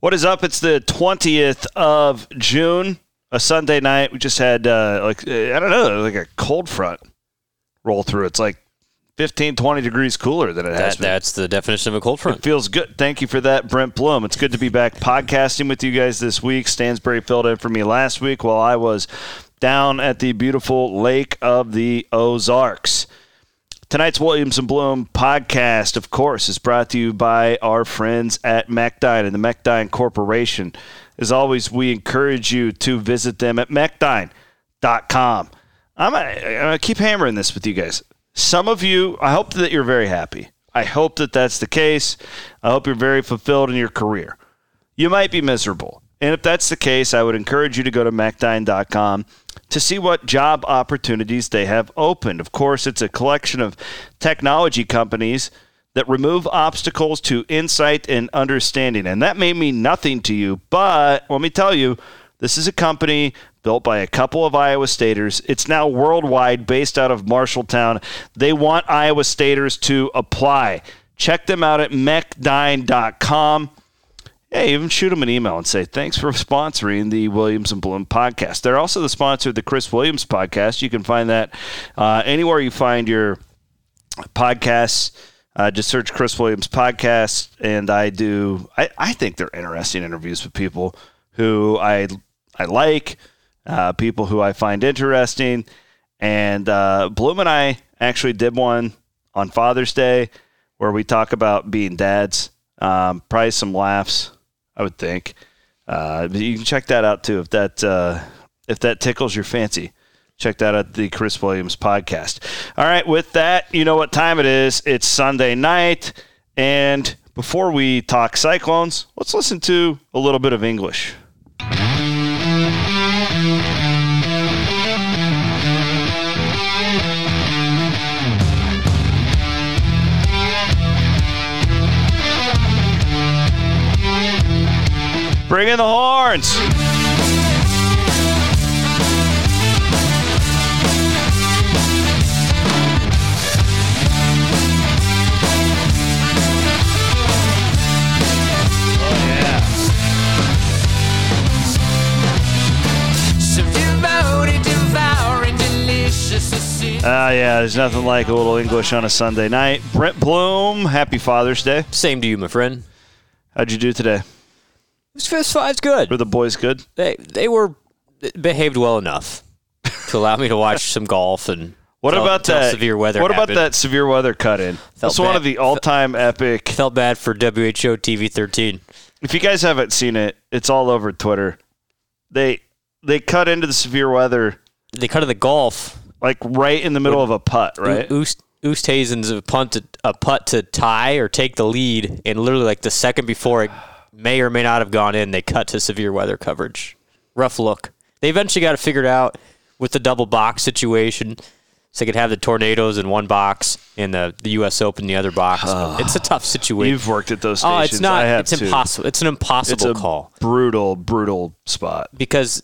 What is up? It's the 20th of June, a Sunday night. We just had, uh, like, uh, I don't know, like a cold front roll through. It's like 15, 20 degrees cooler than it has That, been. that's the definition of a cold It front. feels good. Thank you for that, Brent Blum. It's good to be back podcasting with you guys this week. Stansbury filled in for me last week while I was down at the beautiful Lake of the Ozarks. Tonight's Williams and Blum podcast, of course, is brought to you by our friends at Mechdyne and the Mechdyne Corporation. As always, we encourage you to visit them at Mechdyne.com. I'm going to keep hammering this with you guys. Some of you, I hope that you're very happy. I hope that that's the case. I hope you're very fulfilled in your career. You might be miserable. And if that's the case, I would encourage you to go to Mechdyne.com to see what job opportunities they have opened. Of course, it's a collection of technology companies that remove obstacles to insight and understanding. And that may mean nothing to you, but let me tell you, this is a company built by a couple of Iowa Staters. It's now worldwide, based out of Marshalltown. They want Iowa Staters to apply. Check them out at mechdyne.com. Yeah, even shoot them an email and say, thanks for sponsoring the Williams and Blum podcast. They're also the sponsor of the Chris Williams podcast. You can find that uh, anywhere you find your podcasts. Uh, just search Chris Williams podcast, and I do. I, I think they're interesting interviews with people who I I like, uh, people who I find interesting, and uh, Blum and I actually did one on Father's Day where we talk about being dads. Um, probably some laughs, I would think. Uh, you can check that out too if that uh, if that tickles your fancy. Check that out the Chris Williams podcast. All right, with that, you know what time it is. It's Sunday night, and before we talk Cyclones, let's listen to a little bit of English. Bring in the horns. Oh, yeah. So devoted, devouring, delicious. Ah, yeah, there's nothing like a little English on a Sunday night. Brent Blum, happy Father's Day. Same to you, my friend. How'd you do today? Fist five's good. Were the boys good? They they were behaved well enough to allow me to watch some golf and What about that severe weather? What about that severe weather cut in? That's one of the all-time epic. Felt bad for WHO TV 13. If you guys haven't seen it, it's all over Twitter. They they cut into the severe weather They cut to the golf. like right in the middle of a putt, right? Oost Oosthuizen's a punt to, a putt to tie or take the lead, and literally like the second before it may or may not have gone in, they cut to severe weather coverage. Rough look. They eventually got it figured out with the double box situation, so they could have the tornadoes in one box and the, the U.S. Open the other box. It's a tough situation. You've worked at those stations. oh, it's not. It's too. impossible. It's an It's impossible a call brutal, brutal spot. because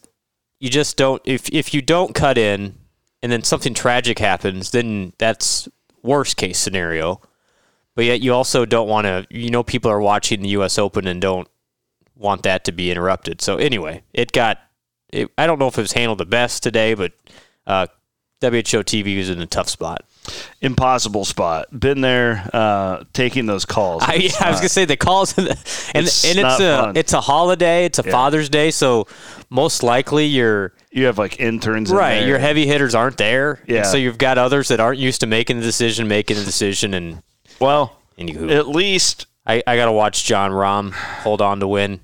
you just don't. If if you don't cut in, and then something tragic happens, then that's worst case scenario. But yet you also don't want to. You know, people are watching the U.S. Open and don't want that to be interrupted. So anyway, it got. It, I don't know if it was handled the best today, but uh, WHO TV was in a tough spot. Impossible spot. Been there, uh, taking those calls. I, yeah, It's I was gonna say the calls, and and It's and not it's a fun. it's a holiday. It's a Yeah. Father's Day, so most likely you're you have like interns, in right. there. Your heavy hitters aren't there, Yeah. so you've got others that aren't used to making the decision, making the decision, and Well, you. at least, I, I got to watch Jon Rahm hold on to win.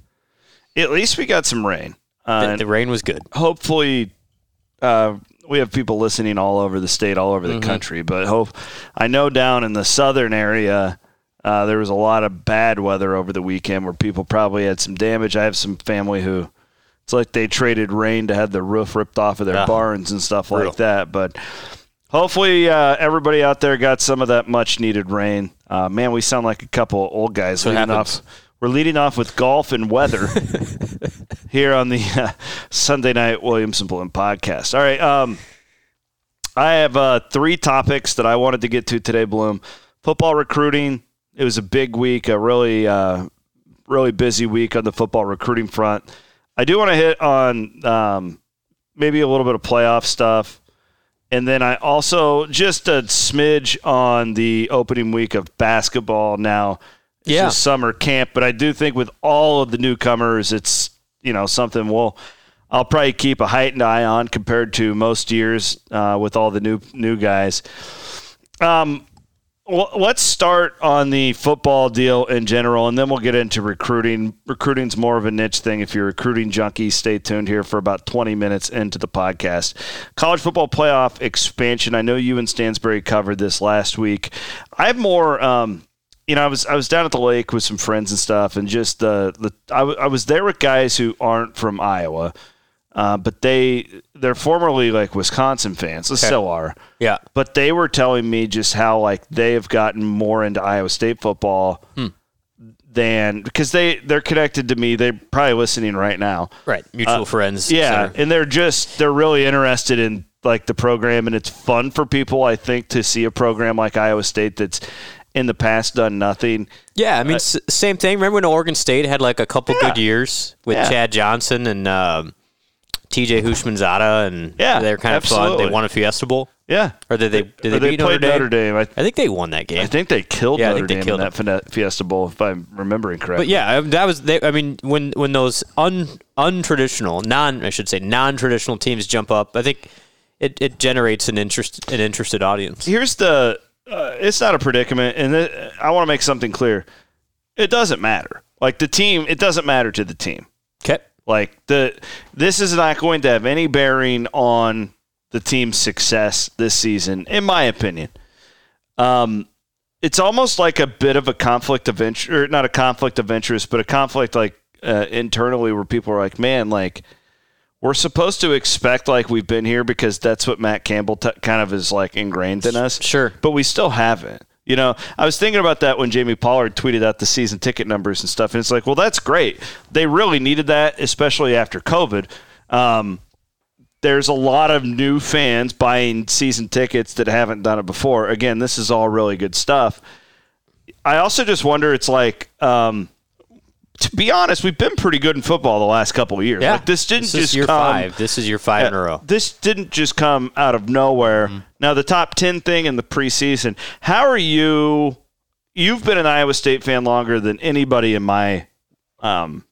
at least we got some rain. Uh, The, the rain was good. hopefully uh, we have people listening all over the state, all over the Mm-hmm. country. But hope I know down in the southern area, uh, there was a lot of bad weather over the weekend where people probably had some damage. I have some family who it's like they traded rain to have the roof ripped off of their Yeah. barns and stuff like that. But hopefully, uh, everybody out there got some of that much needed rain. Uh, man, we sound like a couple of old guys leading happens. off. We're leading off with golf and weather here on the uh, Sunday Night Williamson Blum podcast. All right. Um, I have uh, three topics that I wanted to get to today, Blum. Football recruiting. It was a big week, a really, uh, really busy week on the football recruiting front. I do want to hit on um, maybe a little bit of playoff stuff. And then I also just a smidge on the opening week of basketball now. It's Yeah. just summer camp, but I do think with all of the newcomers, it's you know something we'll I'll probably keep a heightened eye on compared to most years uh, with all the new new guys. Um, let's start on the football deal in general, and then we'll get into recruiting. Recruiting's more of a niche thing. If you're recruiting junkies, stay tuned here for about 20 minutes into the podcast. College football playoff expansion. I know you and Stansbury covered this last week. I have more. Um, you know, I was I was down at the lake with some friends and stuff, and just the the I, w- I was there with guys who aren't from Iowa, uh, but they they're formerly like Wisconsin fans. They still are Yeah. but they were telling me just how like they have gotten more into Iowa State football hmm. than because they they're connected to me. They're probably listening right now. Right. Mutual uh, friends. Yeah, and they're just they're really interested in like the program, and it's fun for people. I think to see a program like Iowa State that's in the past done nothing. Yeah, I mean, uh, s- same thing. Remember when Oregon State had like a couple Yeah. good years with Yeah. Chad Johnson and um, TJ Houshmandzadeh, and Yeah, they're kind of fun. They won a Fiesta Bowl, Yeah, or did they? Did they, they beat played Notre Dame? Notre Dame. I, I think they won that game. I think they killed Yeah, I Notre think they Dame in killed that Fina- Fiesta Bowl, if I'm remembering correctly. But yeah, that was. They, I mean, when when those un untraditional, non I should say non traditional teams jump up, I think it, it generates an interest an interested audience. here's the uh, it's not a predicament and it, i want to make something clear it doesn't matter like the team it doesn't matter to the team. Like the this is not going to have any bearing on the team's success this season in my opinion um it's almost like a bit of a conflict of interest or not a conflict of interest but a conflict like uh, internally where people are like man like we're supposed to expect like we've been here because that's what Matt Campbell t- kind of is like ingrained in us. Sure. But we still haven't. You know, I was thinking about that when Jamie Pollard tweeted out the season ticket numbers and stuff, and it's like, well, that's great. They really needed that, especially after COVID. Um, there's a lot of new fans buying season tickets that haven't done it before. Again, this is all really good stuff. I also just wonder, it's like, um, to be honest, we've been pretty good in football the last couple of years. Yeah. Like, this didn't This just is year come, five. This is year five in a row. This didn't just come out of nowhere. Now the top ten thing in the preseason. How are you? You've been an Iowa State fan longer than anybody in my, um,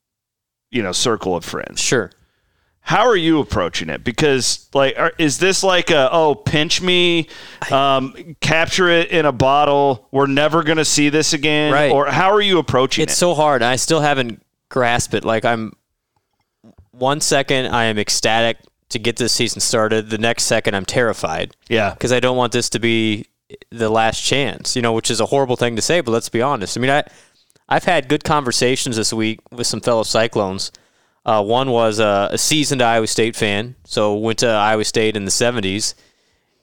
you know, circle of friends. Sure. How are you approaching it? Because like, are, is this like a oh pinch me, um, capture it in a bottle? We're never gonna see this again, Right. Or how are you approaching It's it? It's so hard. I still haven't grasped it. Like I'm one second I am ecstatic to get this season started. The next second I'm terrified yeah, because I don't want this to be the last chance. You know, which is a horrible thing to say, but let's be honest. I mean, I I've had good conversations this week with some fellow Cyclones. Uh, one was uh, a seasoned Iowa State fan, so went to Iowa State in the '70s,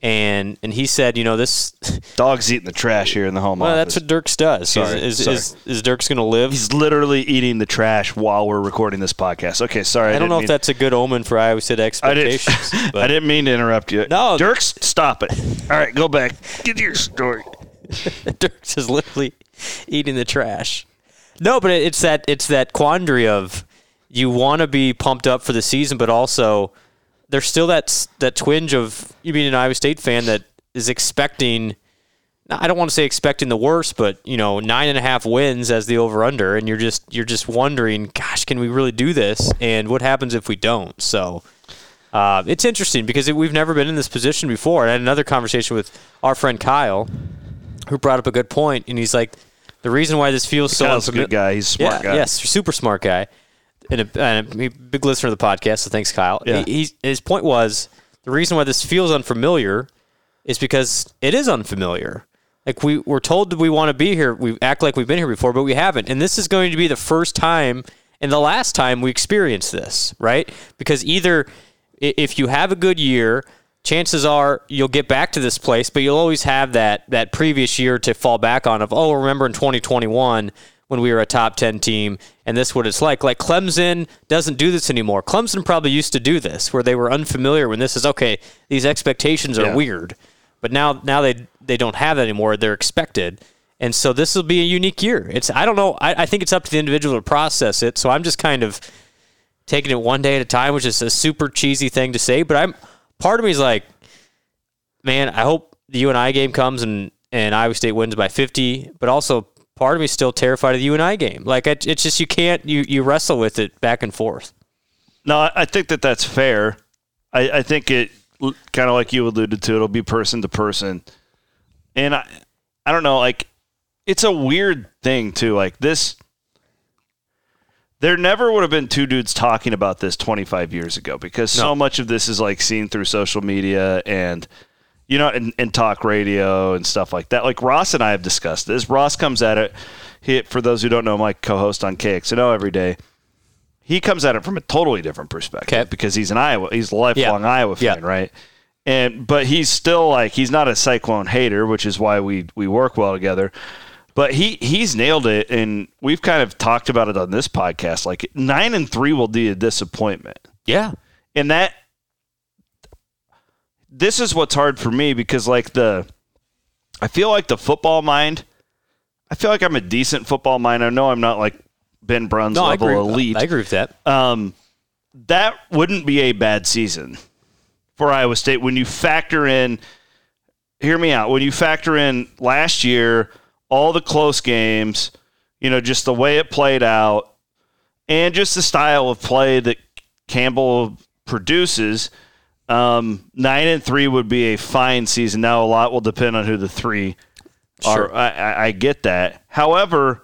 and and he said, you know, this. dog's eating the trash here in the home Well, office. that's what Dirks does. Sorry, is, is, sorry. is, is Dirks going to live? He's literally eating the trash while we're recording this podcast. Okay, sorry. I don't know mean- if that's a good omen for Iowa State I didn't. expectations. but I didn't mean to interrupt you. No. Dirks, stop it. All right, go back. Get your story. Dirks is literally eating the trash. No, but it's that it's that quandary of you want to be pumped up for the season, but also there's still that that twinge of you being an Iowa State fan that is expecting. I don't want to say expecting the worst, but you know, nine and a half wins as the over under, and you're just you're just wondering, gosh, can we really do this? And what happens if we don't? So uh, it's interesting because it, we've never been in this position before. And I had another conversation with our friend Kyle, who brought up a good point, and he's like, the reason why this feels so Kyle's a good guy. He's a smart yeah, guy. Yes, super smart guy, and a, and a big listener of the podcast. So thanks, Kyle. Yeah. He, his point was the reason why this feels unfamiliar is because it is unfamiliar. Like we we're told that we want to be here, we act like we've been here before, but we haven't. And this is going to be the first time and the last time we experience this, right? Because either if you have a good year, chances are you'll get back to this place, but you'll always have that that previous year to fall back on of, oh, remember in 2021 when we were a top 10 team and this is what it's like. Like Clemson doesn't do this anymore. Clemson probably used to do this where they were unfamiliar when this is okay, these expectations are Yeah. weird. But now now they they don't have that anymore. They're expected. And so this will be a unique year. It's I don't know. I, I think it's up to the individual to process it. So I'm just kind of taking it one day at a time, which is a super cheesy thing to say. But I'm part of me is like, man, I hope the UNI game comes and and Iowa State wins by 50. But also part of me is still terrified of the UNI game. Like it, it's just you can't you you wrestle with it back and forth. No, I- think that that's fair. I, I think it kind of like you alluded to. It'll be person to person, and I, I don't know. Like, it's a weird thing too. Like this, there never would have been two dudes talking about this 25 years ago because so much of this is like seen through social media and you know and, and talk radio and stuff like that. Like Ross and I have discussed this. Ross comes at it. He, for those who don't know, my co-host on KXNO every day he comes at it from a totally different perspective Okay. because he's an Iowa, he's a lifelong Yeah. Iowa fan, Yeah. right? And but he's still like he's not a Cyclone hater, which is why we we work well together. But he he's nailed it, and we've kind of talked about it on this podcast. Like nine and three will be a disappointment, Yeah. and that this is what's hard for me because like the I feel like the football mind. I feel like I'm a decent football mind. I know I'm not like Ben Bruns No, level agree. elite I agree with that. um, that wouldn't be a bad season for Iowa State when you factor in. Hear me out. When you factor in last year, all the close games, you know, just the way it played out, and just the style of play that Campbell produces, um, nine and three would be a fine season. Now a lot will depend on who the three Sure. are. I, I, get that. However,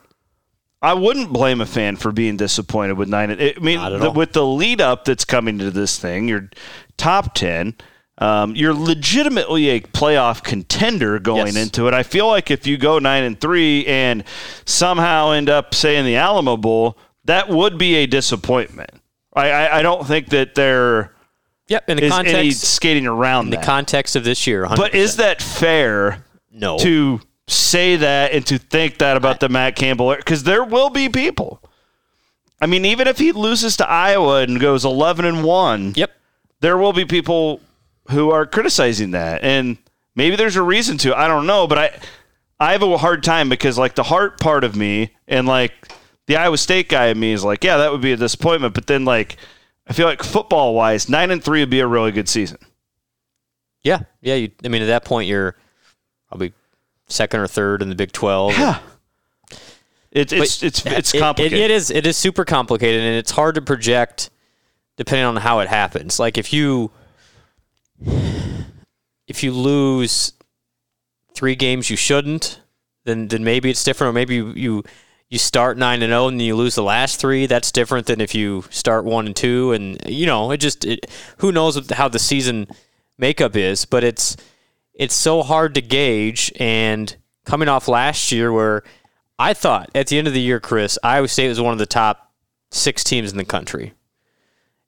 I wouldn't blame a fan for being disappointed with nine. I mean, the, with the lead up that's coming to this thing, you're top ten. Um, you're legitimately a playoff contender going Yes. into it. I feel like if you go nine and three and somehow end up say in the Alamo Bowl, that would be a disappointment. I, I, I don't think that there Yep. In the is any context, skating around in the context of this year, 100%. but is that fair? no? to say that and to think that about the Matt Campbell because there will be people. I mean, even if he loses to Iowa and goes eleven and one, Yep. there will be people who are criticizing that, and maybe there's a reason to. I don't know, but I I have a hard time because like the heart part of me and like the Iowa State guy in me is like, yeah, that would be a disappointment, but then like I feel like football wise, nine and three would be a really good season. Yeah. Yeah. You, I mean, at that point, you're probably second or third in the Big Twelve. Yeah. It's it's it's it's It- it- complicated. it is. It is super complicated, and it's hard to project depending on how it happens. Like if you if you lose three games you shouldn't, then then maybe it's different. Or maybe you you, you start nine and zero and you lose the last three. That's different than if you start one and two. And you know, it just it, who knows how the season makeup is, but it's it's so hard to gauge. And coming off last year, where I thought at the end of the year, Chris, Iowa State was one of the top six teams in the country,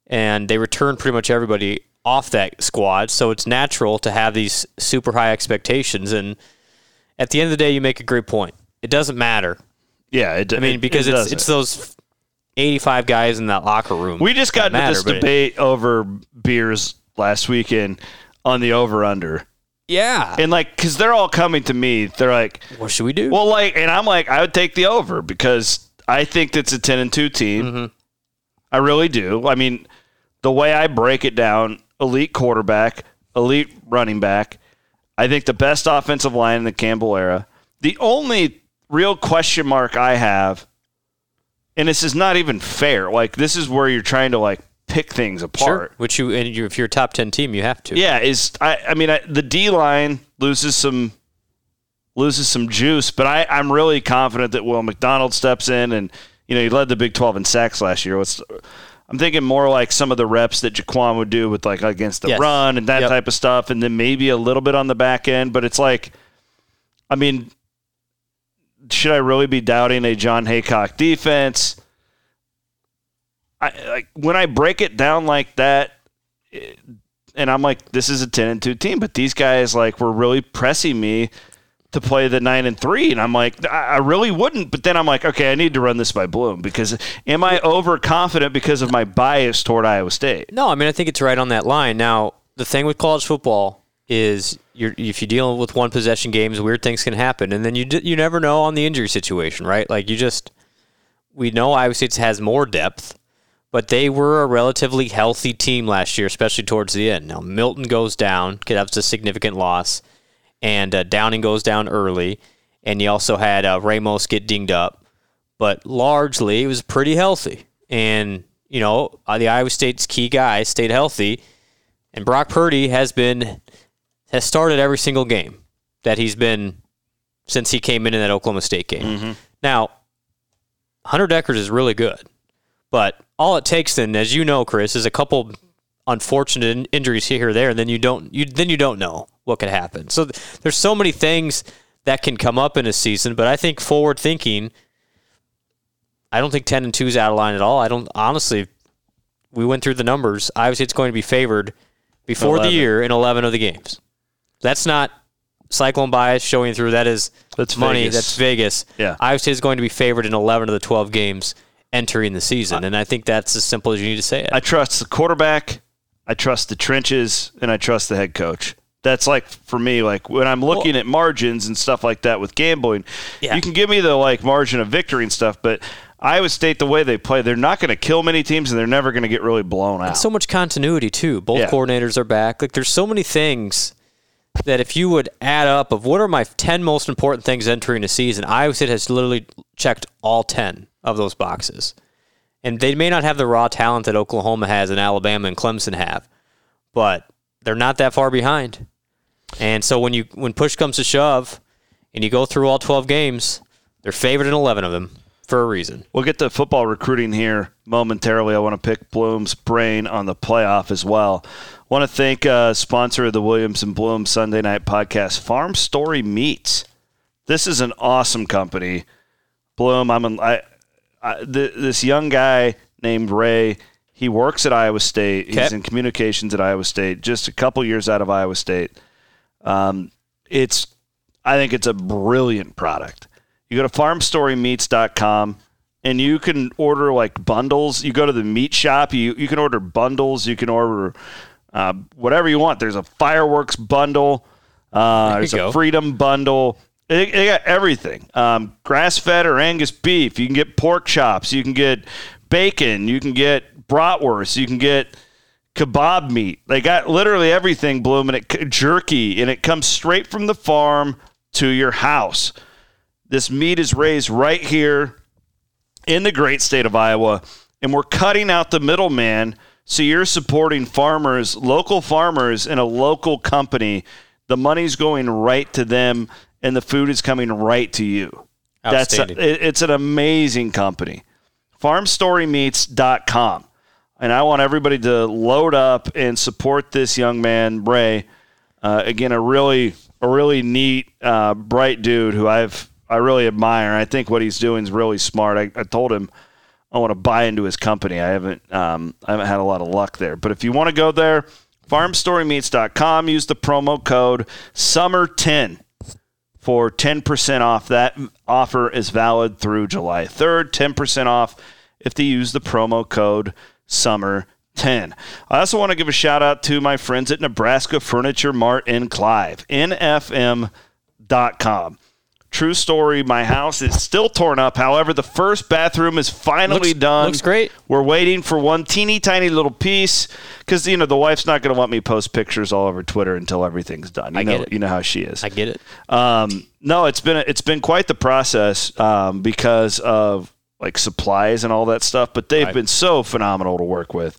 and they returned pretty much everybody off that squad. So it's natural to have these super high expectations. And at the end of the day, you make a great point. It doesn't matter. Yeah, it, I mean, it- because it it's doesn't. it's those eighty-five guys in that locker room. We just got into this matter, but- debate over beers last weekend on the over under. Yeah. And like, cause they're all coming to me. They're like, what should we do? well, like, and I'm like, I would take the over because I think that's a 10 and 2 team. Mm-hmm. I really do. I mean, the way I break it down elite quarterback, elite running back. I think the best offensive line in the Campbell era. The only real question mark I have, and this is not even fair, like, this is where you're trying to like pick things apart. sure. Which you and you, if you're a top ten team, you have to. Yeah, is I, I mean I, the D line loses some loses some juice, but I, I'm really confident that Will McDonald steps in and you know he led the Big 12 in sacks last year. What's I'm thinking more like some of the reps that Jaquan would do with like against the Yes. run and that Yep. type of stuff, and then maybe a little bit on the back end. But it's like, I mean, should I really be doubting a Jon Heacock defense? I like when I break it down like that, it- and I'm like, this is a ten and two team, but these guys like were really pressing me to play the nine and three, and I'm like, I I really wouldn't. But then I'm like, okay, I need to run this by Blum because am I overconfident because of my bias toward Iowa State? No, I mean I think it's right on that line. Now the thing with college football is you're if you deal with one possession games, weird things can happen, and then you d- you never know on the injury situation, right? Like you just we know Iowa State has more depth, but they were a relatively healthy team last year, especially towards the end. Now Milton goes down, that's a significant loss, and uh, Downing goes down early, and you also had uh, Ramos get dinged up, but largely it was pretty healthy, and you know uh, the Iowa State's key guys stayed healthy, and Brock Purdy has been has started every single game that he's been since he came in in that Oklahoma State game. Mm-hmm. Now, Hunter Dekkers is really good, but all it takes then, as you know, Chris, is a couple unfortunate in- injuries here or there, and then you don't you then you don't know what could happen. So th- there's so many things that can come up in a season, but I think forward thinking, I don't think ten and two is out of line at all. I don't honestly. We went through the numbers. Obviously, it's going to be favored before the year in 11 of the games. That's not cyclone bias showing through. That is That's money. Vegas. That's Vegas. Yeah. Iowa State is going to be favored in 11 of the 12 games entering the season, and I think that's as simple as you need to say it. I trust the quarterback, I trust the trenches, and I trust the head coach. That's like for me, like when I'm looking at margins and stuff like that with gambling, Yeah. you can give me the like margin of victory and stuff, but Iowa State, the way they play, they're not going to kill many teams and they're never going to get really blown out. so much continuity too. Both Yeah. coordinators are back. Like there's so many things that if you would add up of what are my 10 most important things entering a season, Iowa State has literally checked all 10 of those boxes. And they may not have the raw talent that Oklahoma has and Alabama and Clemson have, but they're not that far behind. And so when you when push comes to shove and you go through all 12 games, they're favored in 11 of them for a reason. We'll get to football recruiting here momentarily. I want to pick Blum's brain on the playoff as well. Want to thank uh, sponsor of the Williams and Blum Sunday Night Podcast, Farm Story Meats. This is an awesome company. Blum, I'm an, I, I, th- this young guy named Ray. He works at Iowa State. He's Okay. in communications at Iowa State. Just a couple years out of Iowa State. Um, it's I think it's a brilliant product. You go to farmstorymeats.com and you can order like bundles. You go to the meat shop, you, you can order bundles, you can order uh, whatever you want. There's a fireworks bundle, uh, There there's a go. freedom bundle. They, they got everything. Um, grass fed or Angus beef. You can get pork chops. You can get bacon. You can get bratwurst. You can get kebab meat. They got literally everything, Blum, and it jerky, and it comes straight from the farm to your house. This meat is raised right here in the great state of Iowa, and we're cutting out the middleman. So you're supporting farmers, local farmers, in a local company. The money's going right to them, and the food is coming right to you. That's Outstanding. it- it's an amazing company. Farmstorymeats.com. And I want everybody to load up and support this young man, Ray. Uh, again, a really, a really neat, uh, bright dude who I've, I really admire. I think what he's doing is really smart. I, I told him I want to buy into his company. I haven't, um, I haven't had a lot of luck there. But if you want to go there, farmstorymeats.com. Use the promo code Summer10 for 10% off. That offer is valid through July 3rd. 10% off if they use the promo code SUMMER10. I also want to give a shout out to my friends at Nebraska Furniture Mart in Clive, nfm.com. True story, my house is still torn up. However, the first bathroom is finally Looks- done. looks great. We're waiting for one teeny tiny little piece because you know the wife's not going to want me post pictures all over Twitter until everything's done. You I know, get it. you know how she is. I get it. Um, no, it's been it's been quite the process um, because of like supplies and all that stuff. But they've Right. been so phenomenal to work with.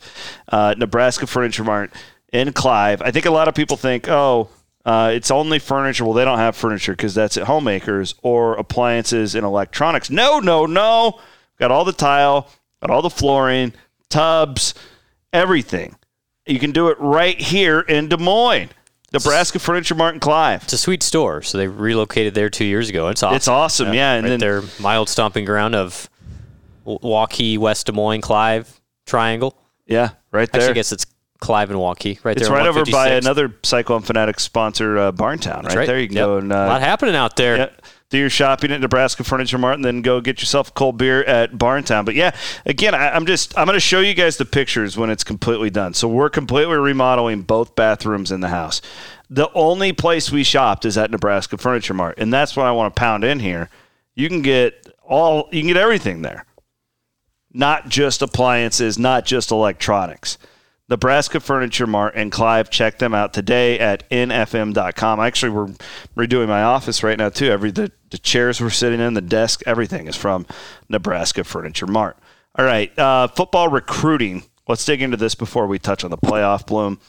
Uh, Nebraska Furniture Mart in Clive. I think a lot of people think, oh, uh, it's only furniture. Well, they don't have furniture because that's at homemakers or appliances and electronics. No, no, no. Got all the tile, got all the flooring, tubs, everything. You can do it right here in Des Moines. Nebraska Furniture Mart in Clive. It's a sweet store, so they relocated there two years ago. It's awesome. It's awesome, yeah. And right then there, mild stomping ground of Waukee, West Des Moines, Clive triangle. yeah, right Actually, there. I guess it's Clive and Waukee, right it's there. on right over by another Cyclone Fanatic sponsor, uh, Barntown. Right, That's there, you can Yep. go and a lot uh, happening out there. do your shopping at Nebraska Furniture Mart, and then go get yourself a cold beer at Barntown. But yeah, again, I, I'm just I'm going to show you guys the pictures when it's completely done. So we're completely remodeling both bathrooms in the house. The only place we shopped is at Nebraska Furniture Mart, and that's what I want to pound in here. You can get all you can get everything there not just appliances, not just electronics. Nebraska Furniture Mart and Clive, check them out today at nfm.com. Actually, we're redoing my office right now too. Every the, the chairs we're sitting in, the desk, everything is from Nebraska Furniture Mart. All right, uh, football recruiting. Let's dig into this before we touch on the playoff Blum.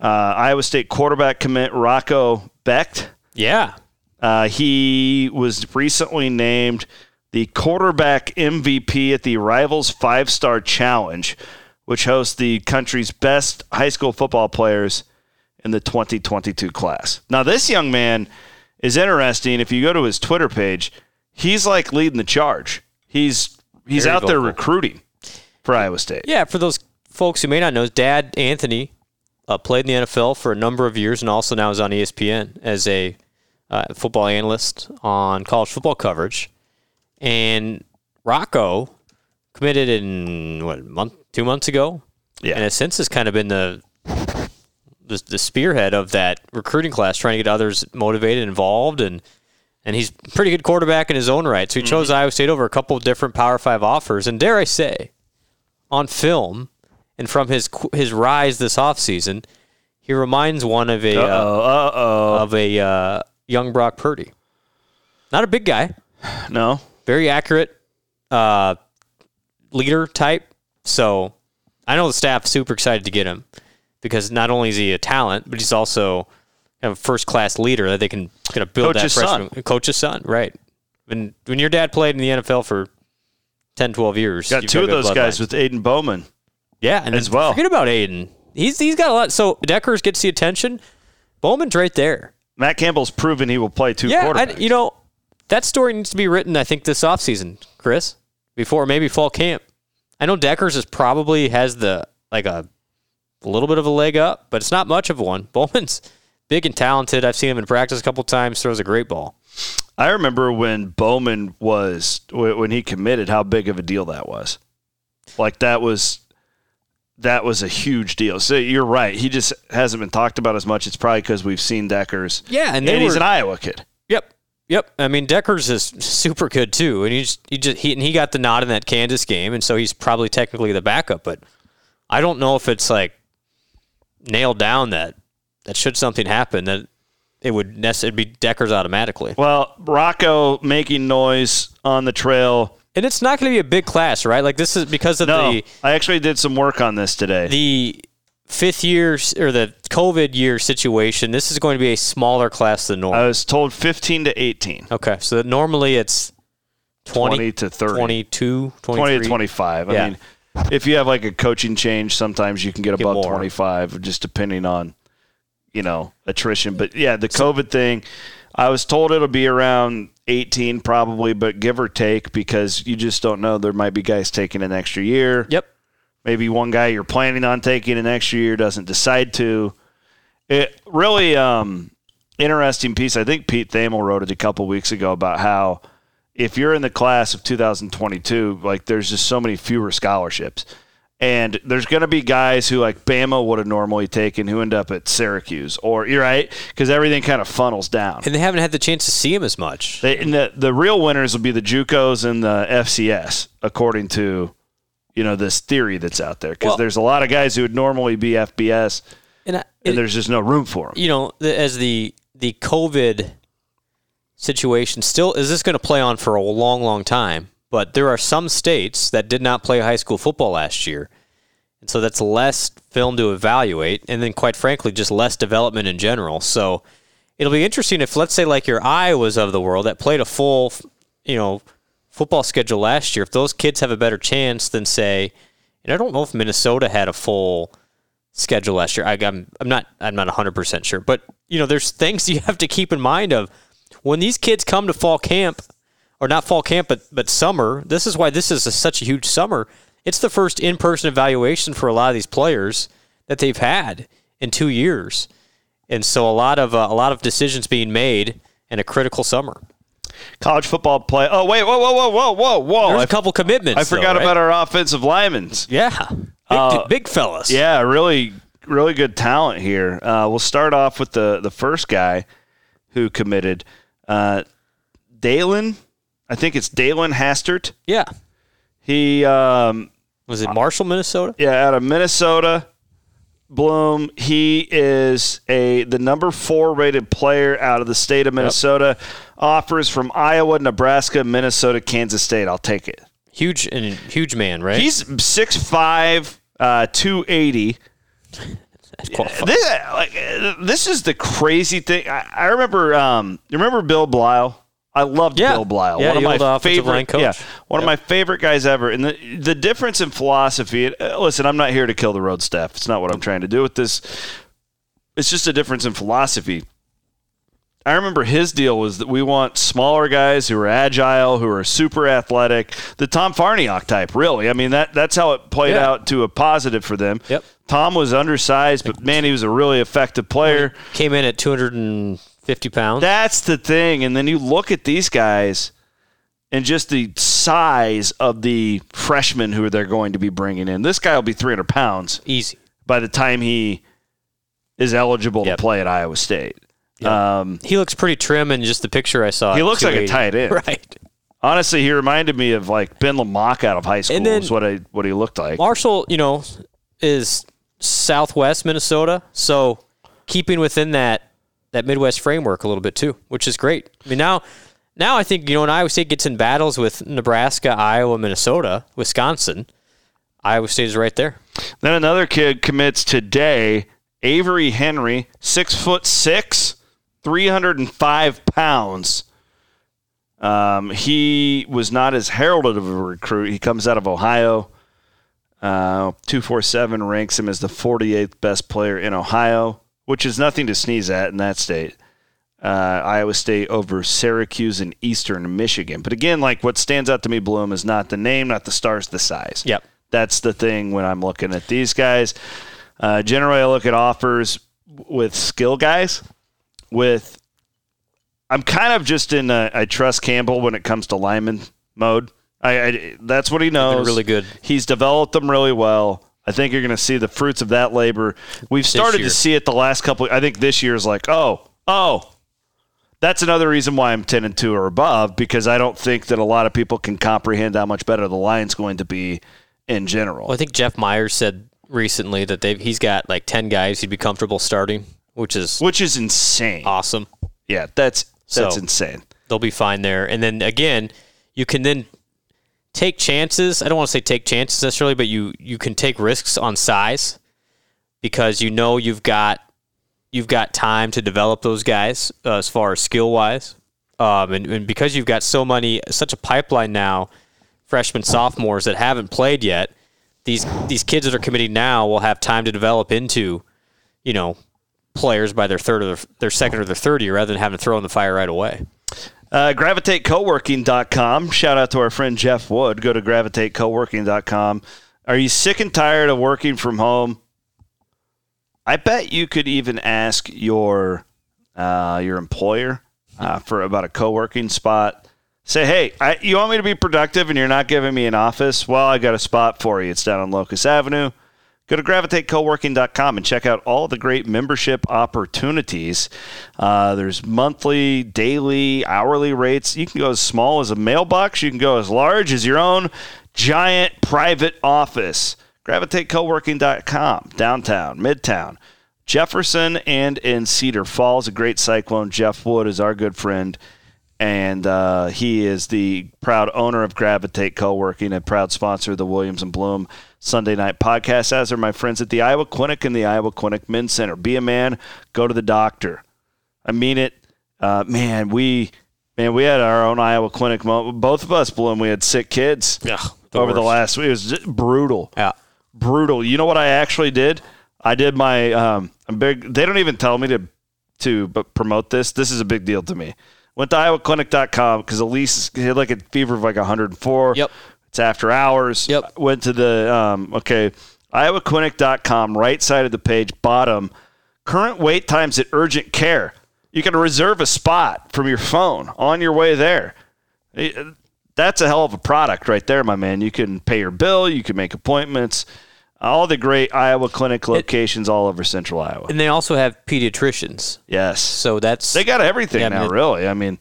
Uh, Iowa State quarterback commit Rocco Becht. Yeah. Uh, he was recently named the quarterback MVP at the Rivals Five Star Challenge, which hosts the country's best high school football players in the 2022 class. Now, this young man is interesting. If you go to his Twitter page, he's like leading the charge. He's he's Very out there recruiting for Iowa State. Yeah, for those folks who may not know, his dad, Anthony, uh, played in the NFL for a number of years and also now is on ESPN as a uh, football analyst on college football coverage. And Rocco committed in, what, a month, two months ago? Yeah. And since has kind of been the, the the spearhead of that recruiting class, trying to get others motivated, involved, and and he's pretty good quarterback in his own right. So he chose Iowa State over a couple of different Power Five offers, and dare I say, on film and from his his rise this offseason, he reminds one of a uh, Uh-oh, uh-oh. of a uh, young Brock Purdy. Not a big guy, No. very accurate uh, leader type. So I know the staff super excited to get him because not only is he a talent, but he's also kind of a first class leader that they can kind of build Coach's that freshman son. coach's son, right? When when your dad played in the NFL for 10, 12 years, Got two of good those guys with Aiden Bowman. yeah, and as well. Forget about Aiden. He's he's got a lot. So Dekkers gets the attention. Bowman's right there. Matt Campbell's proven he will play two Yeah, quarterbacks. I, you know, that story needs to be written, I think, this offseason, Chris, before maybe fall camp. I know Dekkers is probably has the, like a, a little bit of a leg up, but it's not much of one. Bowman's big and talented. I've seen him in practice a couple times, throws a great ball. I remember when Bowman was when he committed, how big of a deal that was. Like that was that was a huge deal. So you're right. He just hasn't been talked about as much. It's probably because we've seen Dekkers. Yeah, and and, they he's an Iowa kid. Yep. I mean, Dekkers is super good too, and he just he just he and he got the nod in that Kansas game, and so he's probably technically the backup. But I don't know if it's like nailed down that that should something happen that it would necessarily be Dekkers automatically, Well, Rocco making noise on the trail. and it's not going to be a big class, right? Like this is because of No, the I actually did some work on this today. the fifth year or the COVID year situation. This is going to be a smaller class than normal. I was told 15 to 18, okay, so normally it's 20, 20 to 30, 22, 20 to 23. 25. I Yeah. mean, if you have like a coaching change, sometimes you can get Get above more. 25, just depending on, you know, attrition. But yeah, the COVID thing, I was told it'll be around 18 probably, but give or take because you just don't know. There might be guys taking an extra year. Yep. Maybe one guy you're planning on taking an extra year doesn't decide to. It really um, interesting piece. I think Pete Thamel wrote it a couple weeks ago about how if you're in the class of 2022, like there's just so many fewer scholarships. And there's going to be guys who like Bama would have normally taken who end up at Syracuse or you're right because everything kind of funnels down. And they haven't had the chance to see him as much. They, and the the real winners will be the JUCOs and the FCS, according to you know this theory that's out there. Because Well- there's a lot of guys who would normally be FBS, And, I, and there's just no room for them. you know, the, as the the COVID situation still is this going to play on for a long, long time. But there are some states that did not play high school football last year, and so that's less film to evaluate, and then quite frankly, just less development in general. So it'll be interesting if, let's say, like your Iowas of the world that played a full, you know, football schedule last year, if those kids have a better chance than say, and I don't know if Minnesota had a full schedule last year. I, I'm I'm not I'm not 100 percent sure, but you know, there's things you have to keep in mind of when these kids come to fall camp, or not fall camp, but but summer. This is why this is a, such a huge summer. It's the first in-person evaluation for a lot of these players that they've had in two years, and so a lot of uh, a lot of decisions being made in a critical summer. College football play. Oh wait, whoa, whoa, whoa, whoa, whoa, whoa! There's I, a couple commitments. I forgot though, right? about our offensive linemen. Yeah. Big, Uh, big fellas. Yeah, really, really good talent here. Uh, we'll start off with the the first guy who committed, uh, Dalen. I think it's Dalen Hastert. Yeah. He, um, Was it Marshall, Minnesota? yeah, out of Minnesota. Blum. He is a the number four rated player out of the state of Minnesota. Offers from Iowa, Nebraska, Minnesota, Kansas State. I'll take it. Huge and huge man, right? He's 6'5", uh, 280. This, like, this is the crazy thing. I, I remember. Um, you remember Bill Bleil? I loved Yeah. Bill Bleil. Yeah, one of my favorite. line coach. Yeah, one of my favorite guys ever. And the the difference in philosophy. uh, listen, I'm not here to kill the road staff. It's not what I'm trying to do with this. It's just a difference in philosophy. I remember his deal was that we want smaller guys who are agile, who are super athletic, the Tom Farniok type. Really, I mean that that's how it played Yeah. out to a positive for them. Yep. Tom was undersized, but man, he was a really effective player. Came in at 250 pounds. That's the thing. And then you look at these guys and just the size of the freshmen who they're going to be bringing in. This guy will be 300 pounds Easy. by the time he is eligible Yep. to play at Iowa State. Um, He looks pretty trim in just the picture I saw. He looks like a tight end. Right. honestly, he reminded me of like Ben Lamont out of high school. And then- is what I what he looked like. Marshall, you know, is southwest Minnesota, so keeping within that that Midwest framework a little bit too, which is great. I mean now now I think, you know, when Iowa State gets in battles with Nebraska, Iowa, Minnesota, Wisconsin, Iowa State is right there. Then another kid commits today. Avery Henry, six foot six, three hundred and five pounds. Um, he was not as heralded of a recruit. He comes out of Ohio. Uh, two four seven ranks him as the forty eighth best player in Ohio, which is nothing to sneeze at in that state. Uh, Iowa State over Syracuse and Eastern Michigan. But again, like what stands out to me, Blum, is not the name, not the stars, the size. Yep. That's the thing when I'm looking at these guys. Uh, generally, I look at offers with skill guys. With I'm kind of just in a, I trust Campbell when it comes to lineman mode. I, I that's what he knows. really good. He's developed them really well. I think you're going to see the fruits of that labor. We've started to see it the last couple. I think this year is like, oh, oh, that's another reason why I'm 10 and 2 or above because I don't think that a lot of people can comprehend how much better the line's going to be in general. Well, I think Jeff Myers said recently that they've he's got like 10 guys he'd be comfortable starting, which is which is insane. awesome. Yeah, that's that's So- insane. they'll be fine there. And then again, you can then take chances. I don't want to say take chances necessarily, but you you can take risks on size because you know you've got you've got time to develop those guys uh, as far as skill wise, um, and, and because you've got so many such a pipeline now, freshmen sophomores that haven't played yet. These these kids that are committing now will have time to develop into, you know, players by their third or their, their second or their third year rather than having to throw in the fire right away. Uh, GravitateCoworking.com. Shout out to our friend Jeff Wood. Go to GravitateCoworking.com. Are you sick and tired of working from home? I bet you could even ask your uh, your employer uh, for about a co-working spot. Say, hey, I, you want me to be productive and you're not giving me an office? Well, I got a spot for you. It's down on Locust Avenue. Go to gravitatecoworking.com and check out all the great membership opportunities. Uh, there's monthly, daily, hourly rates. You can go as small as a mailbox. You can go as large as your own giant private office. GravitateCoworking.com, downtown, midtown, Jefferson, and in Cedar Falls. A great cyclone. Jeff Wood is our good friend and uh, he is the proud owner of Gravitate Co-working, a proud sponsor of the Williams and Blum Sunday Night Podcast. As are my friends at the Iowa Clinic and the Iowa Clinic Men's Center. Be a man, go to the doctor. I mean it, uh, man. We man, we had our own Iowa Clinic. Mo- both of us, Blum, we had sick kids Yeah, over the last week. It was brutal Yeah. brutal. You know what I actually did? I did my um I'm big they don't even tell me to to but promote this. This is a big deal to me. Went to iowaclinic.com because Elise had like a fever of like 104. Yep. It's after hours. Yep. Went to the um okay, iowaclinic.com right side of the page bottom current wait times at urgent care. You can reserve a spot from your phone on your way there. That's a hell of a product right there, my man. You can pay your bill, you can make appointments. All the great Iowa clinic locations all over central Iowa. And they also have pediatricians. Yes. So that's They got everything Yeah, I now, mean, really. I mean,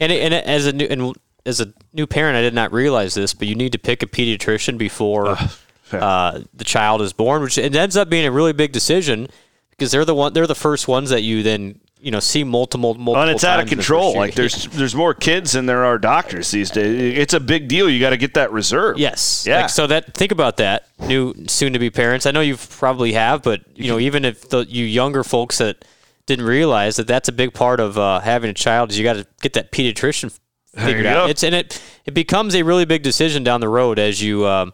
And, and as a new and as a new parent, I did not realize this, but you need to pick a pediatrician before uh, the child is born, which it ends up being a really big decision because they're the one they're the first ones that you then you know see multiple multiple. and it's out of times in the control. Like there's there's more kids than there are doctors these days. It's a big deal. You got to get that reserve. Yes. Yeah. Like, so that think about that, new soon to be parents. I know you probably have, but you know, even if the, you younger folks that didn't realize that that's a big part of uh, having a child is you got to get that pediatrician figured out. go. It's and it it becomes a really big decision down the road as you. Um,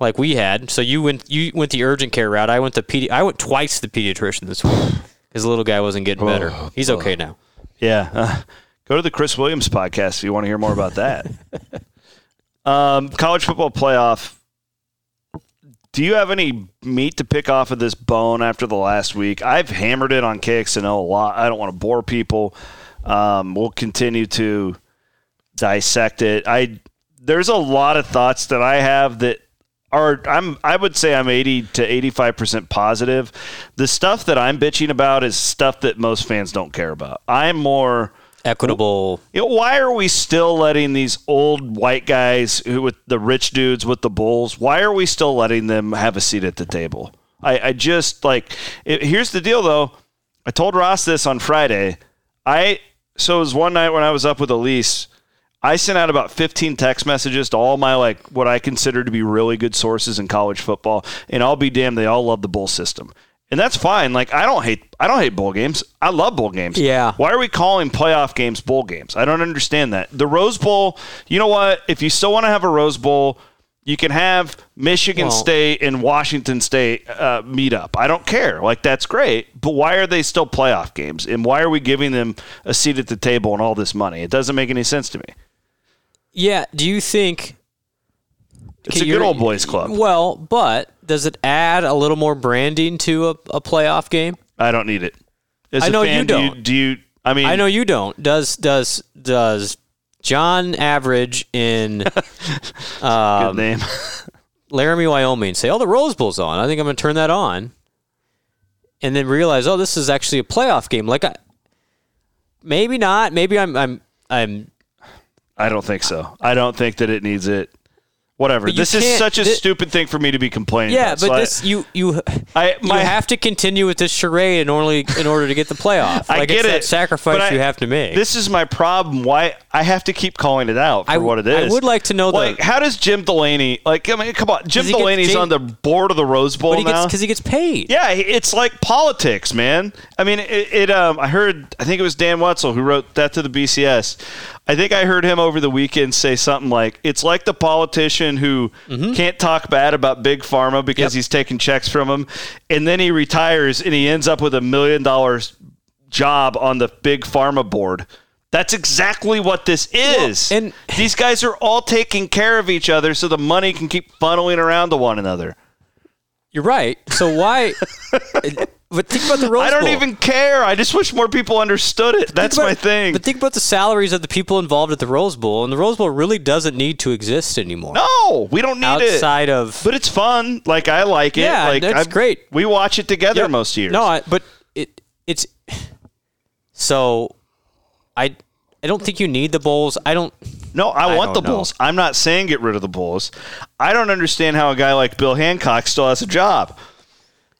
like we had, so you went you went the urgent care route. I went the pedi- I went twice the pediatrician this week because the little guy wasn't getting better. He's okay now. Yeah. Uh, go to the Chris Williams podcast if you want to hear more about that. um, college football playoff. Do you have any meat to pick off of this bone after the last week? I've hammered it on KXNO a lot. I don't want to bore people. Um, we'll continue to dissect it. I there's a lot of thoughts that I have that are I'm I would say I'm 80 to 85 percent positive. The stuff that I'm bitching about is stuff that most fans don't care about. I'm more. Equitable. You know, why are we still letting these old white guys who with the rich dudes with the bulls? Why are we still letting them have a seat at the table? I, I just like. It, here's the deal, though. I told Ross this on Friday. I so it was one night when I was up with Elise. I sent out about 15 text messages to all my like what I consider to be really good sources in college football, and I'll be damned, they all love the bowl system, and that's fine. Like I don't hate I don't hate bowl games. I love bowl games. Yeah. Why are we calling playoff games bowl games? I don't understand that. The Rose Bowl. You know what? If you still want to have a Rose Bowl. You can have Michigan Well- State and Washington State uh, meet up. I don't care. Like that's great, but why are they still playoff games? And why are we giving them a seat at the table and all this money? It doesn't make any sense to me. Yeah. Do you think It's a good old boys club. Well, but does it add a little more branding to a, a playoff game? I don't need it. As I know fan, you do don't. Do you? I mean, I know you don't. Does does does John Average in Good um, name. Laramie, Wyoming say, "Oh, the Rose Bowl's on. I think I'm going to turn that on," and then realize, "Oh, this is actually a playoff game." Like, I, maybe not. Maybe I'm I'm I'm I don't think so. I don't think that it needs it. Whatever. This is such a thi- stupid thing for me to be complaining yeah. about. But So I- this you you I, my, you have to continue with this charade in order in order to get the playoff. I Like get it's it. that sacrifice but I- you have to make. This is my problem. Why I have to keep calling it out for I- what it I is. would like to know the- Like, how does Jim Delaney? Like, I mean, come on, Jim he Delaney's Jim- on the board of the Rose Bowl but he gets now. because he gets paid. Yeah, it's like politics, man. I mean, it, it. Um, I heard. I think it was Dan Wetzel who wrote that to the BCS. I think I heard him over the weekend say something like, "It's like the politician who can't talk bad about big pharma because Mm-hmm. Yep. he's taking checks from them, and then he retires and he ends up with a million dollars job on the big pharma board." That's exactly what this is. and- these guys are all taking care of each other so the money can keep funneling around to one another. You're right. So why? but think about the Rose I don't Bowl. even care. I just wish more people understood it. That's Think my thing. But think about the salaries of the people involved at the Rose Bowl, and the Rose Bowl really doesn't need to exist anymore. no, we don't need it. outside of But it's fun. Like I like it. Yeah, like that's I've- great. We watch it together Yep. most years. No, I, but it it's so I I don't think you need the bowls. I don't. no, I, I want the know. Bulls. I'm not saying get rid of the Bulls. I don't understand how a guy like Bill Hancock still has a job.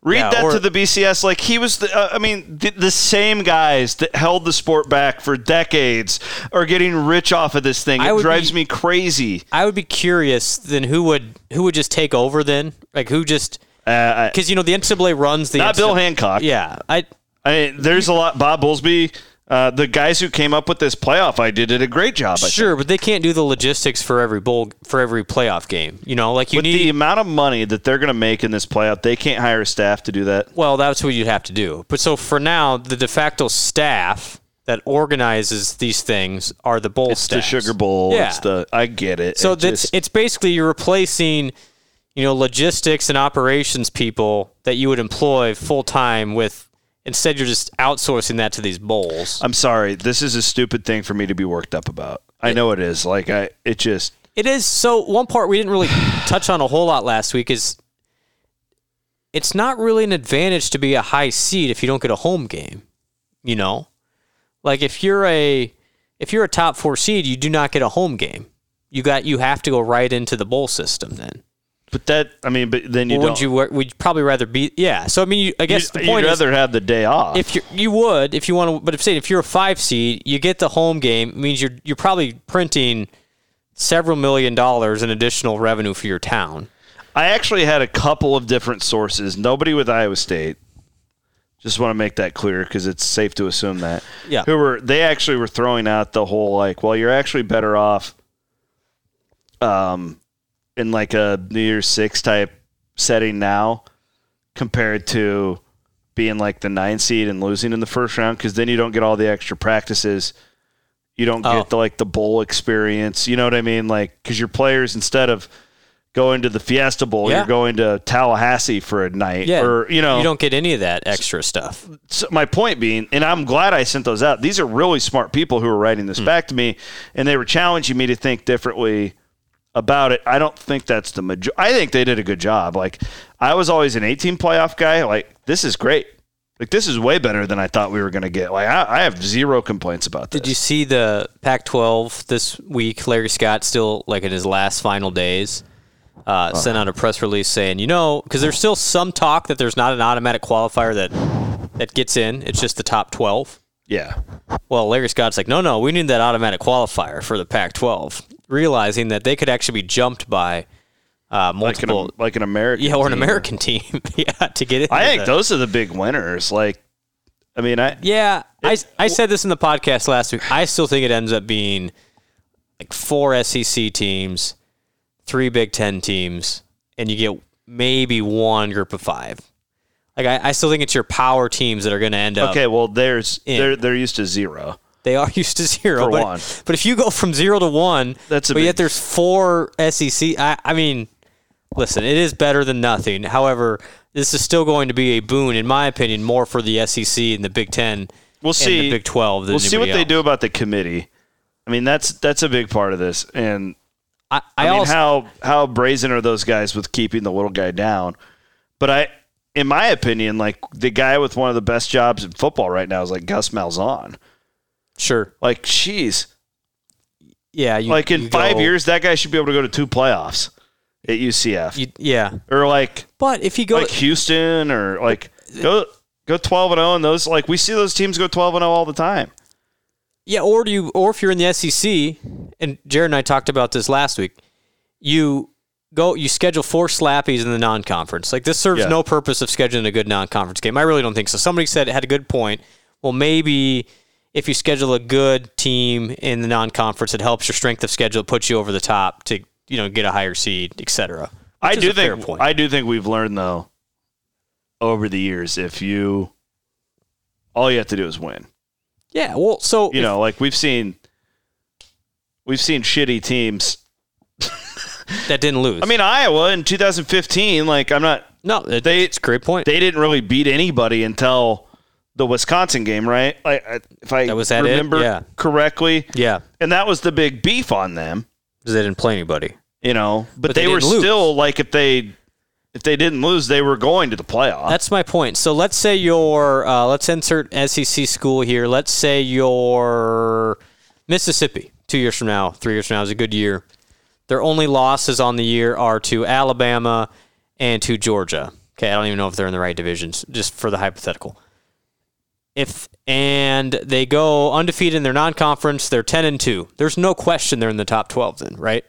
Read Yeah, that or- to the BCS. Like he was the. Uh, I mean, the, the same guys that held the sport back for decades are getting rich off of this thing. It drives be- me crazy. I would be curious then who would who would just take over then? Like who just Uh, because you know the NCAA runs the not Bill Hancock. Yeah, I I mean, there's a lot. Bob Bowlesby, uh, the guys who came up with this playoff idea did a great job. I think. sure, but they can't do the logistics for every bowl for every playoff game. You know, like you With need. the amount of money that they're going to make in this playoff, they can't hire staff to do that. Well, that's what you'd have to do. But so for now, the de facto staff that organizes these things are the bowl staff. It's the. Sugar Bowl. Yeah. It's the. I get it. So It that's just- it's basically you're replacing, you know, logistics and operations people that you would employ full time with Instead, you're just outsourcing that to these bowls. I'm sorry. This is a stupid thing for me to be worked up about. I know it is. Like I, it just It is so. One part we didn't really touch on a whole lot last week is it's not really an advantage to be a high seed if you don't get a home game. You know, like if you're a if you're a top four seed, you do not get a home game. You got you have to go right into the bowl system then. But that, I mean, but then you don't. would you wor- would you probably rather be yeah. So I mean, you, I guess you'd, the you'd point is rather have the day off. if you you would if you want to, but if say if you're a five seed, you get the home game. It means you're you're probably printing several million dollars in additional revenue for your town. I actually had a couple of different sources. Nobody with Iowa State. Just want to make that clear because it's safe to assume that. Yeah. Who were they actually were throwing out the whole like, well, you're actually better off, um, in like a New Year's Six type setting now, compared to being like the nine seed and losing in the first round because then you don't get all the extra practices. You don't Oh. get the like the bowl experience. You know what I mean? Like because your players instead of going to the Fiesta Bowl, Yeah. you're going to Tallahassee for a night, Yeah, or you know, you don't get any of that extra stuff. so my point being, and I'm glad I sent those out. These are really smart people who are writing this hmm. back to me, and they were challenging me to think differently about it. I don't think that's the major. I think they did a good job. Like I was always an 18 playoff guy. Like this is great. Like this is way better than I thought we were going to get. Like I, I have zero complaints about this. Did you see the Pac-12 this week? Larry Scott still like in his last final days. Uh, sent out a press release saying, you know, because there's still some talk that there's not an automatic qualifier that that gets in. It's just the top 12. Yeah. Well, Larry Scott's like, no, no, we need that automatic qualifier for the Pac-12, realizing that they could actually be jumped by uh, Like an, multiple, like an American. yeah, or an team. American team, yeah, to get it. I think those are the big winners. Like, I mean, I Yeah, I, I said this in the podcast last week. I still think it ends up being like four SEC teams, three Big Ten teams, and you get maybe one group of five. Like I, I still think it's your power teams that are going to end up. okay. Well, there's in. they're they're used to zero. They are used to zero, For but, one. but if you go from zero to one, That's a but big- yet there's four SEC. I, I mean, listen, it is better than nothing. However, this is still going to be a boon, in my opinion, more for the SEC and the Big Ten. We'll and see. the Big Twelve. Than We'll see what anybody they do about the committee. I mean, that's that's a big part of this, and I, I, I, mean, also, how how brazen are those guys with keeping the little guy down? But I, in my opinion, like the guy with one of the best jobs in football right now is like Gus Malzahn. Sure. Like, jeez, Yeah, you, like in you five go- years, that guy should be able to go to two playoffs at UCF, you, yeah. or like But if you go, like Houston, or like go go twelve and zero, and those like we see those teams go twelve and zero all the time. yeah, or do you, or if you're in the SEC, and Jared and I talked about this last week, you go, you schedule four slappies in the non-conference. Like this serves Yeah. no purpose of scheduling a good non-conference game. I really don't think so. Somebody said it had a good point. Well, maybe if you schedule a good team in the non-conference, it helps your strength of schedule, it puts you over the top to you know get a higher seed, etc. I do think point. I do think we've learned though over the years if you all you have to do is win. Yeah, well, so You know, like we've seen we've seen shitty teams. that didn't lose. I mean, Iowa in 2015, like I'm not no, it, they- it's a great point. they didn't really beat anybody until the Wisconsin game, right? Like I- if I was that remember Yeah. correctly. yeah, And that was the big beef on them, because they didn't play anybody. you know. But, But they, they were lose. still like if they if they didn't lose, they were going to the playoff. That's my point. So let's say you're, uh, let's insert SEC school here. Let's say you're Mississippi. Two years from now, three years from now is a good year. Their only losses on the year are to Alabama and to Georgia. Okay, I don't even know if they're in the right divisions, just for the hypothetical. If and they go undefeated in their non-conference, they're ten and two. There's no question they're in the top twelve, then, right?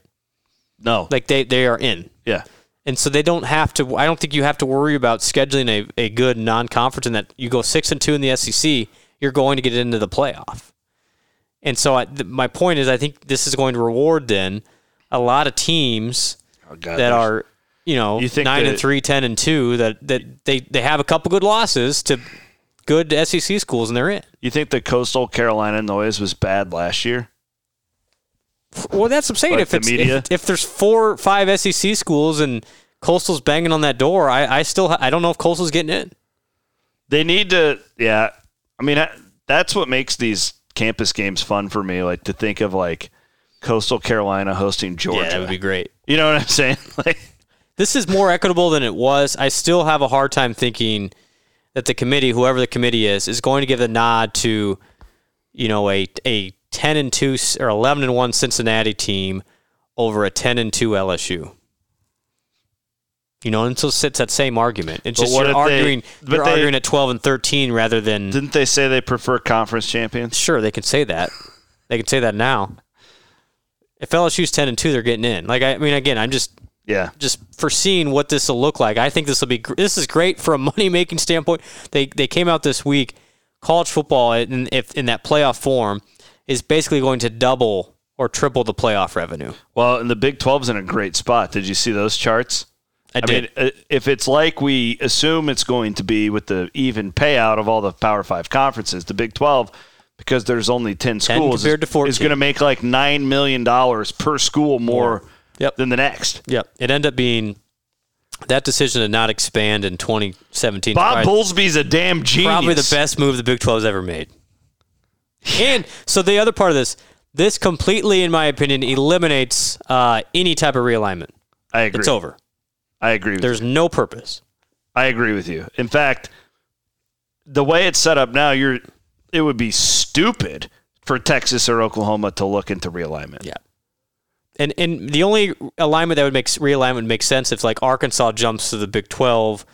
no. Like they they are in. yeah. And so they don't have to. I don't think you have to worry about scheduling a, a good non-conference, and that you go six and two in the SEC, you're going to get into the playoff. And so I, th- my point is, I think this is going to reward then a lot of teams Oh, God, that are, you know, You think nine and that- three, 10 and two, that that they they have a couple good losses to good SEC schools, and they're in. You think the coastal Carolina noise was bad last year? Well, that's what I'm saying. Like if the it's media? if, if there's four, five SEC schools and Coastal's banging on that door, I, I still I don't know if Coastal's getting in. They need to, yeah. I mean, I- that's what makes these campus games fun for me. Like to think of like Coastal Carolina hosting Georgia. Yeah, that would be great. you know what I'm saying? Like, This is more equitable than it was. I still have a hard time thinking that the committee, whoever the committee is, is going to give the nod to, you know, a a ten and two or eleven and one Cincinnati team over a ten and two LSU. You know, and so it's that same argument. It's But just you're if they- arguing you're they- arguing at twelve and thirteen rather than didn't they say they prefer conference champions? sure they can say that. They can say that now. If LSU's ten and two, they're getting in. Like I, I mean, again, I'm just Yeah. just foreseeing what this will look like. I think this will be this is great from a money making standpoint. They they came out this week. College football, in, if in that playoff form, is basically going to double or triple the playoff revenue. Well, and the Big 12's in a great spot. Did you see those charts? I, I did. mean, uh, if it's like we assume it's going to be with the even payout of all the Power Five conferences, the Big 12, because there's only 10 schools, compared to is, 14. is going to make like $9 million per school more Yep. than the next. yep. It ended up being that decision to not expand in 2017. Bob probably, Bowlesby's a damn genius. probably the best move the Big 12 has ever made. And so the other part of this, this completely, in my opinion, eliminates uh, any type of realignment. I agree. It's over. I agree. With you. There's no purpose. I agree with you. In fact, the way it's set up now, you're it would be stupid for Texas or Oklahoma to look into realignment. Yeah. And and the only alignment that would make realignment would make sense if like Arkansas jumps to the Big Twelve,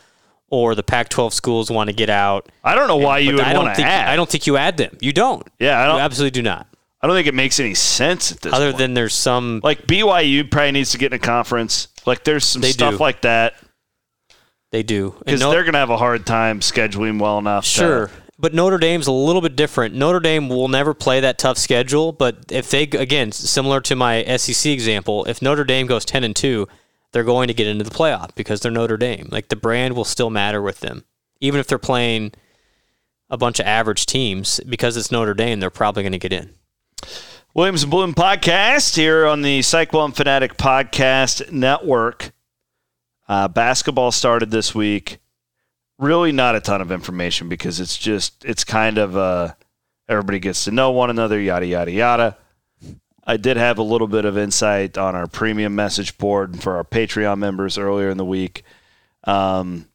or the Pac-12 schools want to get out. I don't know why you would I don't want to think add. I don't think you add them. You don't. Yeah, I don't. absolutely do not. I don't think it makes any sense at this. Other point. than there's some like BYU probably needs to get in a conference. Like there's some stuff do. like that they do because no- they're gonna have a hard time scheduling well enough. to- Sure. But Notre Dame's a little bit different. Notre Dame will never play that tough schedule, but if they again, similar to my SEC example, if Notre Dame goes 10 and 2, they're going to get into the playoff because they're Notre Dame. Like the brand will still matter with them. Even if they're playing a bunch of average teams because it's Notre Dame, they're probably going to get in. Williams and Blum podcast here on the Cyclone Fanatic Podcast Network. Uh, basketball started this week. Really, not a ton of information because it's just it's kind of uh, everybody gets to know one another, yada yada yada. I did have a little bit of insight on our premium message board for our Patreon members earlier in the week. Um,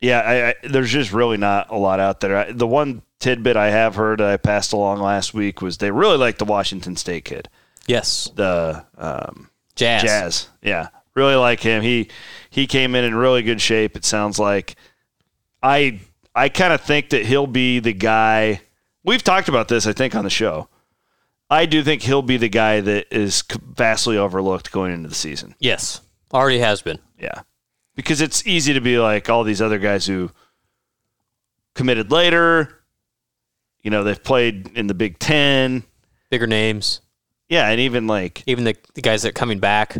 yeah, I, I, there's just really not a lot out there. I, the one tidbit I have heard I passed along last week was they really like the Washington State kid, Yes. the um, Jaz. Jaz. Yeah, really like him. He he came in in really good shape. It sounds like I I kind of think that he'll be the guy. We've talked about this, I think, on the show. I do think he'll be the guy that is vastly overlooked going into the season. Yes. Already has been. Yeah. Because it's easy to be like all these other guys who committed later. You know, they've played in the Big Ten. Bigger names. Yeah, and even like Even the, the guys that are coming back.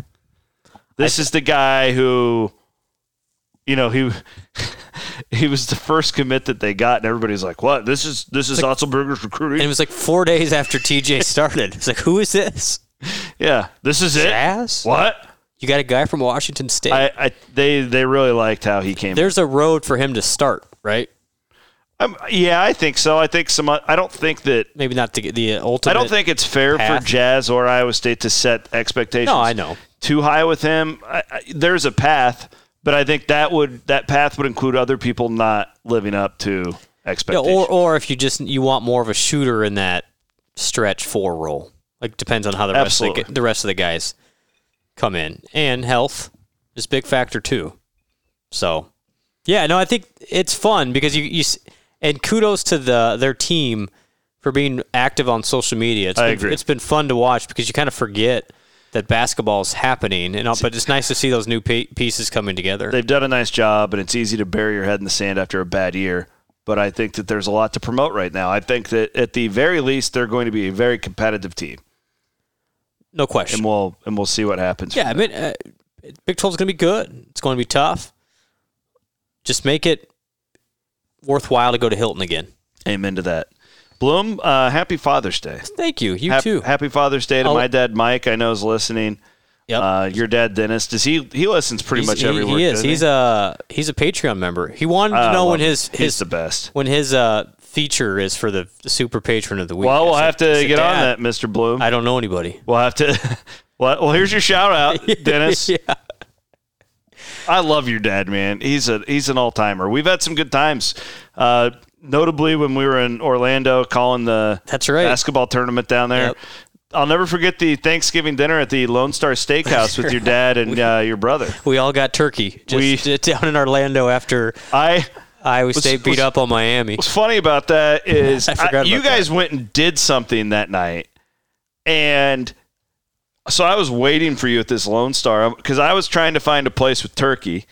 this is the guy who, you know, he he was the first commit that they got, and everybody's like, "What? This is this is Otzelberger's And it was like four days after TJ started. It's like, who is this? Yeah, this is it. Jaz? What? You got a guy from Washington State. I, I they they really liked how he came. There's a road for him to start, right? Um, yeah, I think so. I think some. I don't think that. Maybe not the, the ultimate. I don't think it's fair path. for Jaz or Iowa State to set expectations. No, I know. too high with him. I, I, there's a path, but I think that would that path would include other people not living up to Yeah, expectations. or or if you just you want more of a shooter in that stretch four role. Like depends on how the rest of the, the rest of the guys come in, and health is a big factor too. So, yeah, no, I think it's fun because you you and kudos to the their team for being active on social media. It's I been, agree. It's been fun to watch because you kind of forget that basketball is happening, and all- but it's nice to see those new pieces coming together. They've done a nice job, and it's easy to bury your head in the sand after a bad year. But I think that there's a lot to promote right now. I think that at the very least, they're going to be a very competitive team, no question. and we'll and we'll see what happens. Yeah, I mean, uh, Big 12 is going to be good. It's going to be tough. Just make it worthwhile to go to Hilton again. Amen to that. Blum, uh, happy Father's Day. Thank you. You Hap- too. Happy Father's Day to Oh. my dad, Mike. I know is listening. Yep. Uh, your dad, Dennis, does he? He listens pretty He's- much he, every he week. is. He's he? a he's a Patreon member. He wanted to I know when him. his He's his the best. when his uh, feature is for the, super patron of the week. Well, we'll have to get on that, Mr. Blum. I don't know anybody. We'll have to. well, well, here's your shout out, Dennis. yeah. I love your dad, man. He's a he's an all timer. We've had some good times. Uh, notably when we were in Orlando calling the That's right. basketball tournament down there. Yep. I'll never forget the Thanksgiving dinner at the Lone Star Steakhouse with your dad and uh, your brother. We all got turkey just We- down in Orlando after I Iowa State beat up on Miami. What's funny about that is I I- about you that. guys went and did something that night, and so I was waiting for you at this Lone Star because I was trying to find a place with turkey.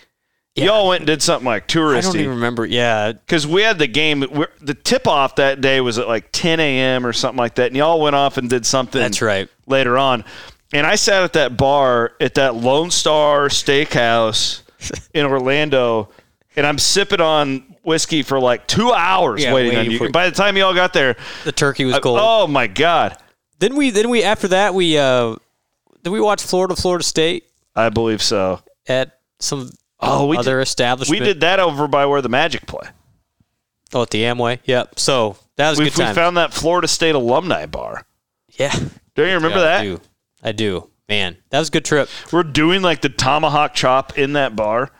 Y'all went and did something like touristy. I don't even remember. Yeah, because we had the game. we're- The tip off that day was at like 10 a.m. or something like that, and y'all went off and did something. that's right. Later on, and I sat at that bar at that Lone Star Steakhouse in Orlando, and I'm sipping on whiskey for like two hours Yeah, waiting on you. By the time y'all got there, The turkey was I- cold. oh my god, Then we then we after that we uh did we watch Florida Florida State I believe so. at some Oh, we other did, establishment? we did that over by where the Magic play. Oh, at the Amway. Yep. So that was a We, good we found that Florida State alumni bar. yeah. Do you remember Yeah, that? I do. I do. Man, that was a good trip. We're doing like the tomahawk chop in that bar.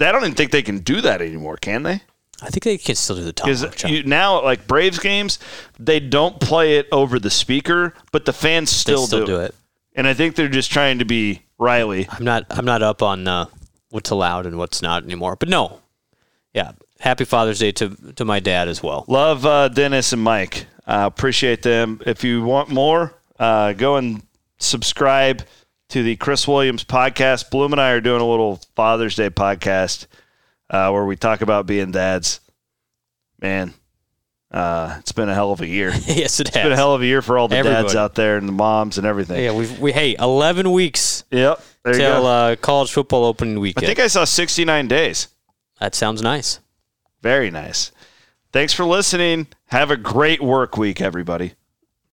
I don't even think they can do that anymore, can they? I think they can still do the top. Because you, now, like Braves games, they don't play it over the speaker, but the fans they still, still do, do it. And I think they're just trying to be Riley. I'm not. I'm not up on uh, what's allowed and what's not anymore. But no, yeah. Happy Father's Day to to my dad as well. Love uh, Dennis and Mike. Uh, appreciate them. If you want more, uh, go and subscribe to the Chris Williams podcast. Blum and I are doing a little Father's Day podcast uh, where we talk about being dads. Man, uh, it's been a hell of a year. It's yes, it has. been a hell of a year for all the dads out there and the moms and everything. yeah, we we hey, 11 weeks Yep. There you till go. uh, college football opening weekend. I think I saw 69 days. that sounds nice. Very nice. Thanks for listening. Have a great work week, everybody.